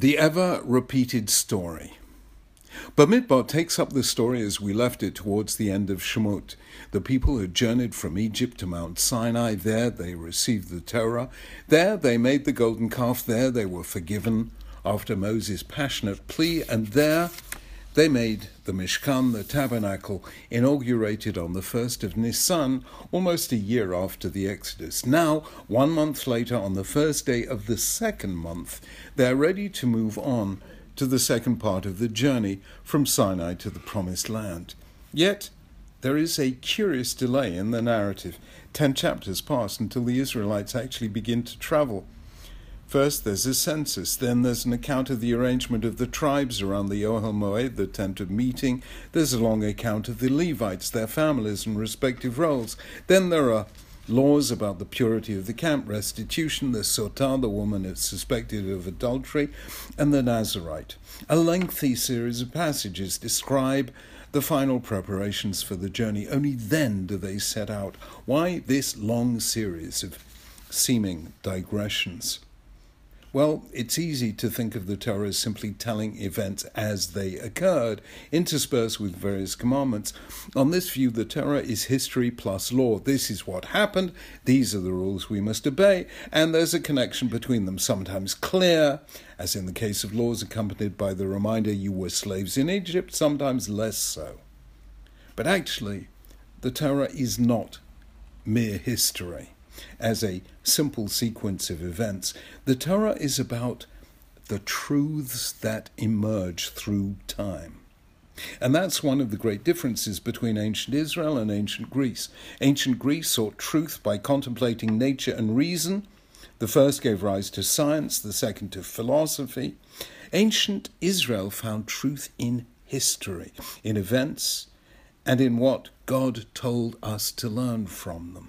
The ever repeated story. Bamidbar takes up the story as we left it towards the end of Shemot. The people had journeyed from Egypt to Mount Sinai. There they received the Torah. There they made the golden calf. There they were forgiven after Moses' passionate plea. And there they made the Mishkan, the tabernacle, inaugurated on the 1st of Nisan, almost a year after the Exodus. Now, one month later, on the first day of the second month, they're ready to move on to the second part of the journey from Sinai to the Promised Land. Yet, there is a curious delay in the narrative. Ten chapters pass until the Israelites actually begin to travel. First, there's a census. Then there's an account of the arrangement of the tribes around the Ohel Moed, the tent of meeting. There's a long account of the Levites, their families, and respective roles. Then there are laws about the purity of the camp, restitution, the Sotah, the woman suspected of adultery, and the Nazarite. A lengthy series of passages describe the final preparations for the journey. Only then do they set out. Why this long series of seeming digressions? Well, it's easy to think of the Torah as simply telling events as they occurred, interspersed with various commandments. On this view, the Torah is history plus law. This is what happened, these are the rules we must obey, and there's a connection between them, sometimes clear, as in the case of laws accompanied by the reminder you were slaves in Egypt, sometimes less so. But actually, the Torah is not mere history as a simple sequence of events. The Torah is about the truths that emerge through time. And that's one of the great differences between ancient Israel and ancient Greece. Ancient Greece sought truth by contemplating nature and reason. The first gave rise to science, the second to philosophy. Ancient Israel found truth in history, in events, and in what God told us to learn from them.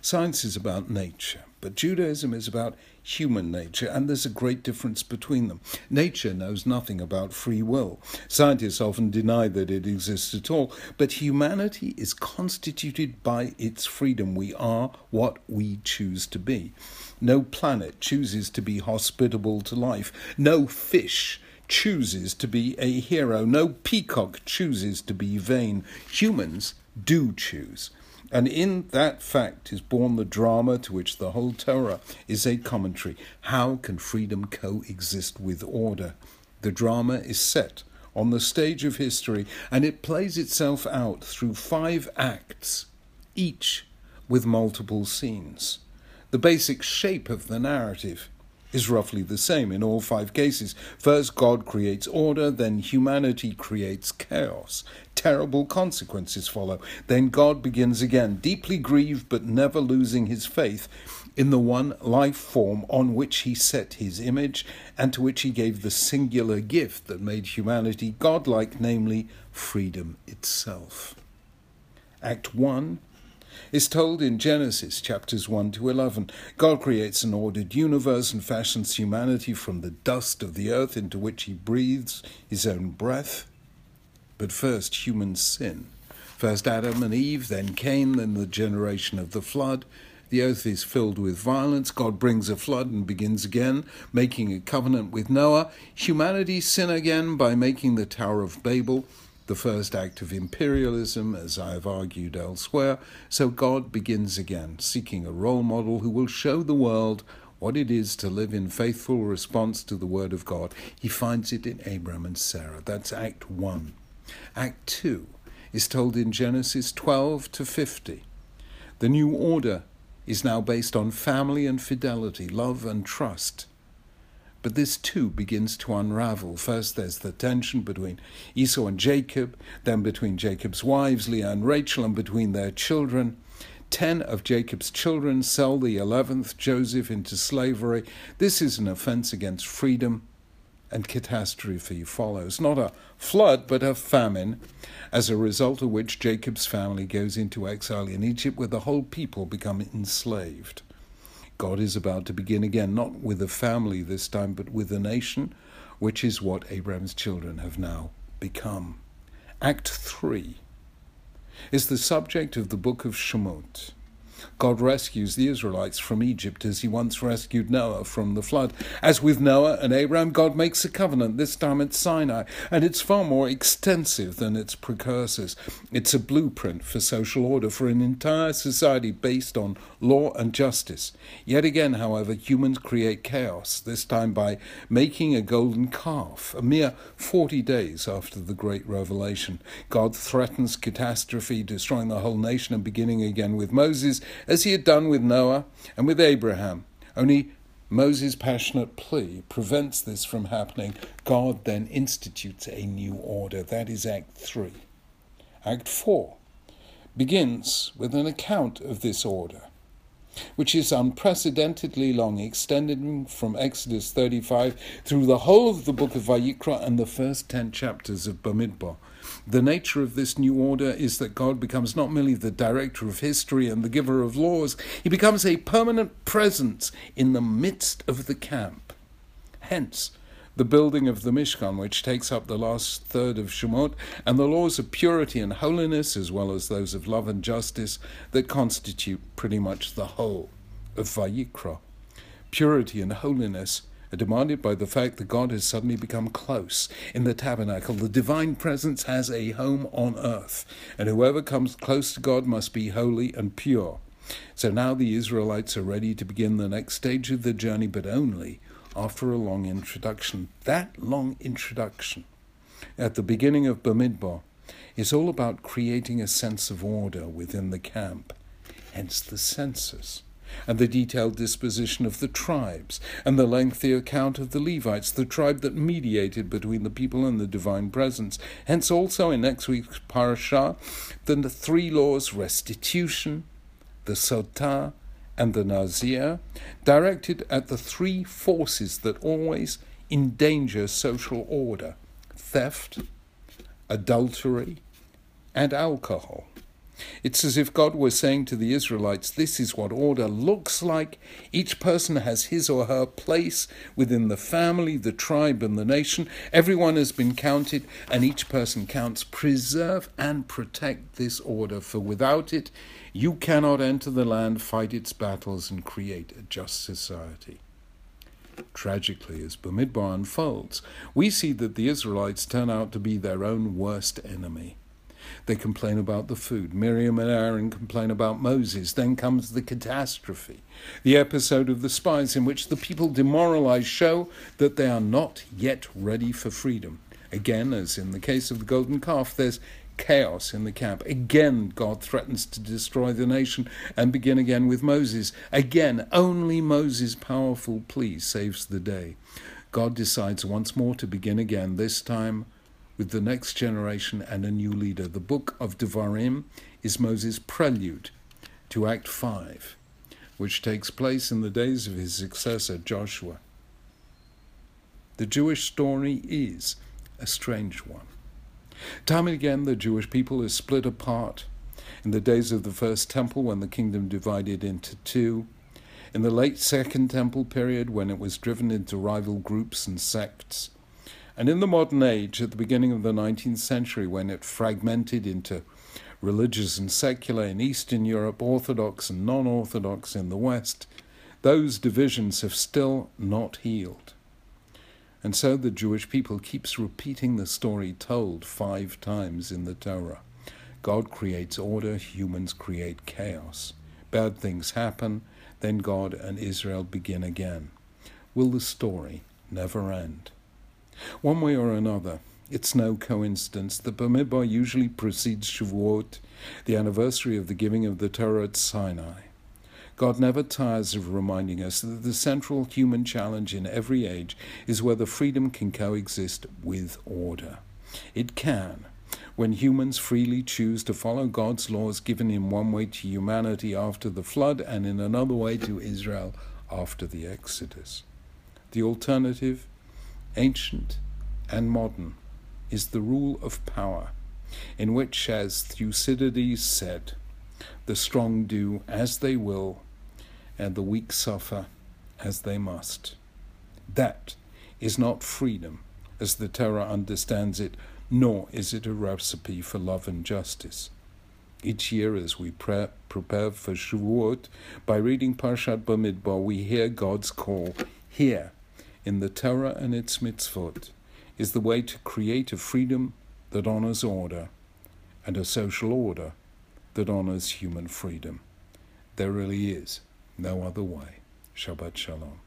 Science is about nature, but Judaism is about human nature, and there's a great difference between them. Nature knows nothing about free will. Scientists often deny that it exists at all, but humanity is constituted by its freedom. We are what we choose to be. No planet chooses to be hospitable to life. No fish chooses to be a hero. No peacock chooses to be vain. Humans do choose. And in that fact is born the drama to which the whole Torah is a commentary. How can freedom coexist with order? The drama is set on the stage of history and it plays itself out through five acts, each with multiple scenes. The basic shape of the narrative is roughly the same in all five cases. First, God creates order, then humanity creates chaos. Terrible consequences follow. Then God begins again, deeply grieved but never losing his faith in the one life form on which he set his image and to which he gave the singular gift that made humanity godlike, namely freedom itself. Act 1 is told in Genesis chapters 1 to 11. God creates an ordered universe and fashions humanity from the dust of the earth into which he breathes his own breath. But first, human sin. First Adam and Eve, then Cain, then the generation of the flood. The earth is filled with violence. God brings a flood and begins again, making a covenant with Noah. Humanity sin again by making the Tower of Babel the first act of imperialism, as I have argued elsewhere. So God begins again, seeking a role model who will show the world what it is to live in faithful response to the Word of God. He finds it in Abram and Sarah. That's Act 1. Act 2 is told in Genesis 12 to 50. The new order is now based on family and fidelity, love and trust. But this too begins to unravel. First, there's the tension between Esau and Jacob, then between Jacob's wives, Leah and Rachel, and between their children. Ten of Jacob's children sell the eleventh, Joseph, into slavery. This is an offense against freedom, and catastrophe follows. Not a flood, but a famine, as a result of which Jacob's family goes into exile in Egypt, where the whole people become enslaved. God is about to begin again, not with a family this time, but with a nation, which is what Abraham's children have now become. Act 3 is the subject of the book of Shemot. God rescues the Israelites from Egypt as he once rescued Noah from the flood. As with Noah and Abraham, God makes a covenant, this time at Sinai, and it's far more extensive than its precursors. It's a blueprint for social order for an entire society based on law and justice. Yet again, however, humans create chaos, this time by making a golden calf, a mere 40 days after the great revelation. God threatens catastrophe, destroying the whole nation and beginning again with Moses as he had done with Noah and with Abraham. Only Moses' passionate plea prevents this from happening. God then institutes a new order. That is Act 3. Act 4 begins with an account of this order, which is unprecedentedly long, extending from Exodus 35 through the whole of the book of Vayikra and the first 10 chapters of Bamidbar. The nature of this new order is that God becomes not merely the director of history and the giver of laws, he becomes a permanent presence in the midst of the camp. Hence, the building of the Mishkan, which takes up the last third of Shemot, and the laws of purity and holiness, as well as those of love and justice, that constitute pretty much the whole of Vayikra. Purity and holiness are demanded by the fact that God has suddenly become close. In the tabernacle, the divine presence has a home on earth, and whoever comes close to God must be holy and pure. So now the Israelites are ready to begin the next stage of the journey, but only after a long introduction. That long introduction at the beginning of Bamidbar is all about creating a sense of order within the camp, hence the census and the detailed disposition of the tribes, and the lengthy account of the Levites, the tribe that mediated between the people and the divine presence. Hence, also in next week's parashah, then the three laws restitution, the sotah, and the nazir, directed at the three forces that always endanger social order theft, adultery, and alcohol. It's as if God was saying to the Israelites, This is what order looks like. Each person has his or her place within the family, the tribe, and the nation. Everyone has been counted, and each person counts. Preserve and protect this order, for without it, you cannot enter the land, fight its battles, and create a just society. Tragically, as Bamidbar unfolds, we see that the Israelites turn out to be their own worst enemy. They complain about the food. Miriam and Aaron complain about Moses. Then comes the catastrophe, the episode of the spies in which the people demoralized show that they are not yet ready for freedom. Again, as in the case of the golden calf, there's chaos in the camp. Again, God threatens to destroy the nation and begin again with Moses. Again, only Moses' powerful plea saves the day. God decides once more to begin again, this time with the next generation and a new leader. The book of Devarim is Moses' prelude to Act 5, which takes place in the days of his successor Joshua. The Jewish story is a strange one. Time and again, the Jewish people is split apart. In the days of the First Temple, when the kingdom divided into two, in the late Second Temple period, when it was driven into rival groups and sects, and in the modern age, at the beginning of the 19th century, when it fragmented into religious and secular in Eastern Europe, Orthodox and non Orthodox in the West, those divisions have still not healed. And so the Jewish people keeps repeating the story told five times in the Torah. God creates order, humans create chaos. Bad things happen, then God and Israel begin again. Will the story never end? One way or another, it's no coincidence that Bamidbar usually precedes Shavuot, the anniversary of the giving of the Torah at Sinai. God never tires of reminding us that the central human challenge in every age is whether freedom can coexist with order. It can, when humans freely choose to follow God's laws given in one way to humanity after the flood and in another way to Israel after the Exodus. The alternative ancient and modern, is the rule of power, in which, as Thucydides said, the strong do as they will, and the weak suffer as they must. That is not freedom, as the Torah understands it, nor is it a recipe for love and justice. Each year, as we pre- prepare for Shavuot, by reading Parshat Bamidbar, we hear God's call here, in the Torah and its mitzvot, is the way to create a freedom that honors order and a social order that honors human freedom. There really is no other way. Shabbat Shalom.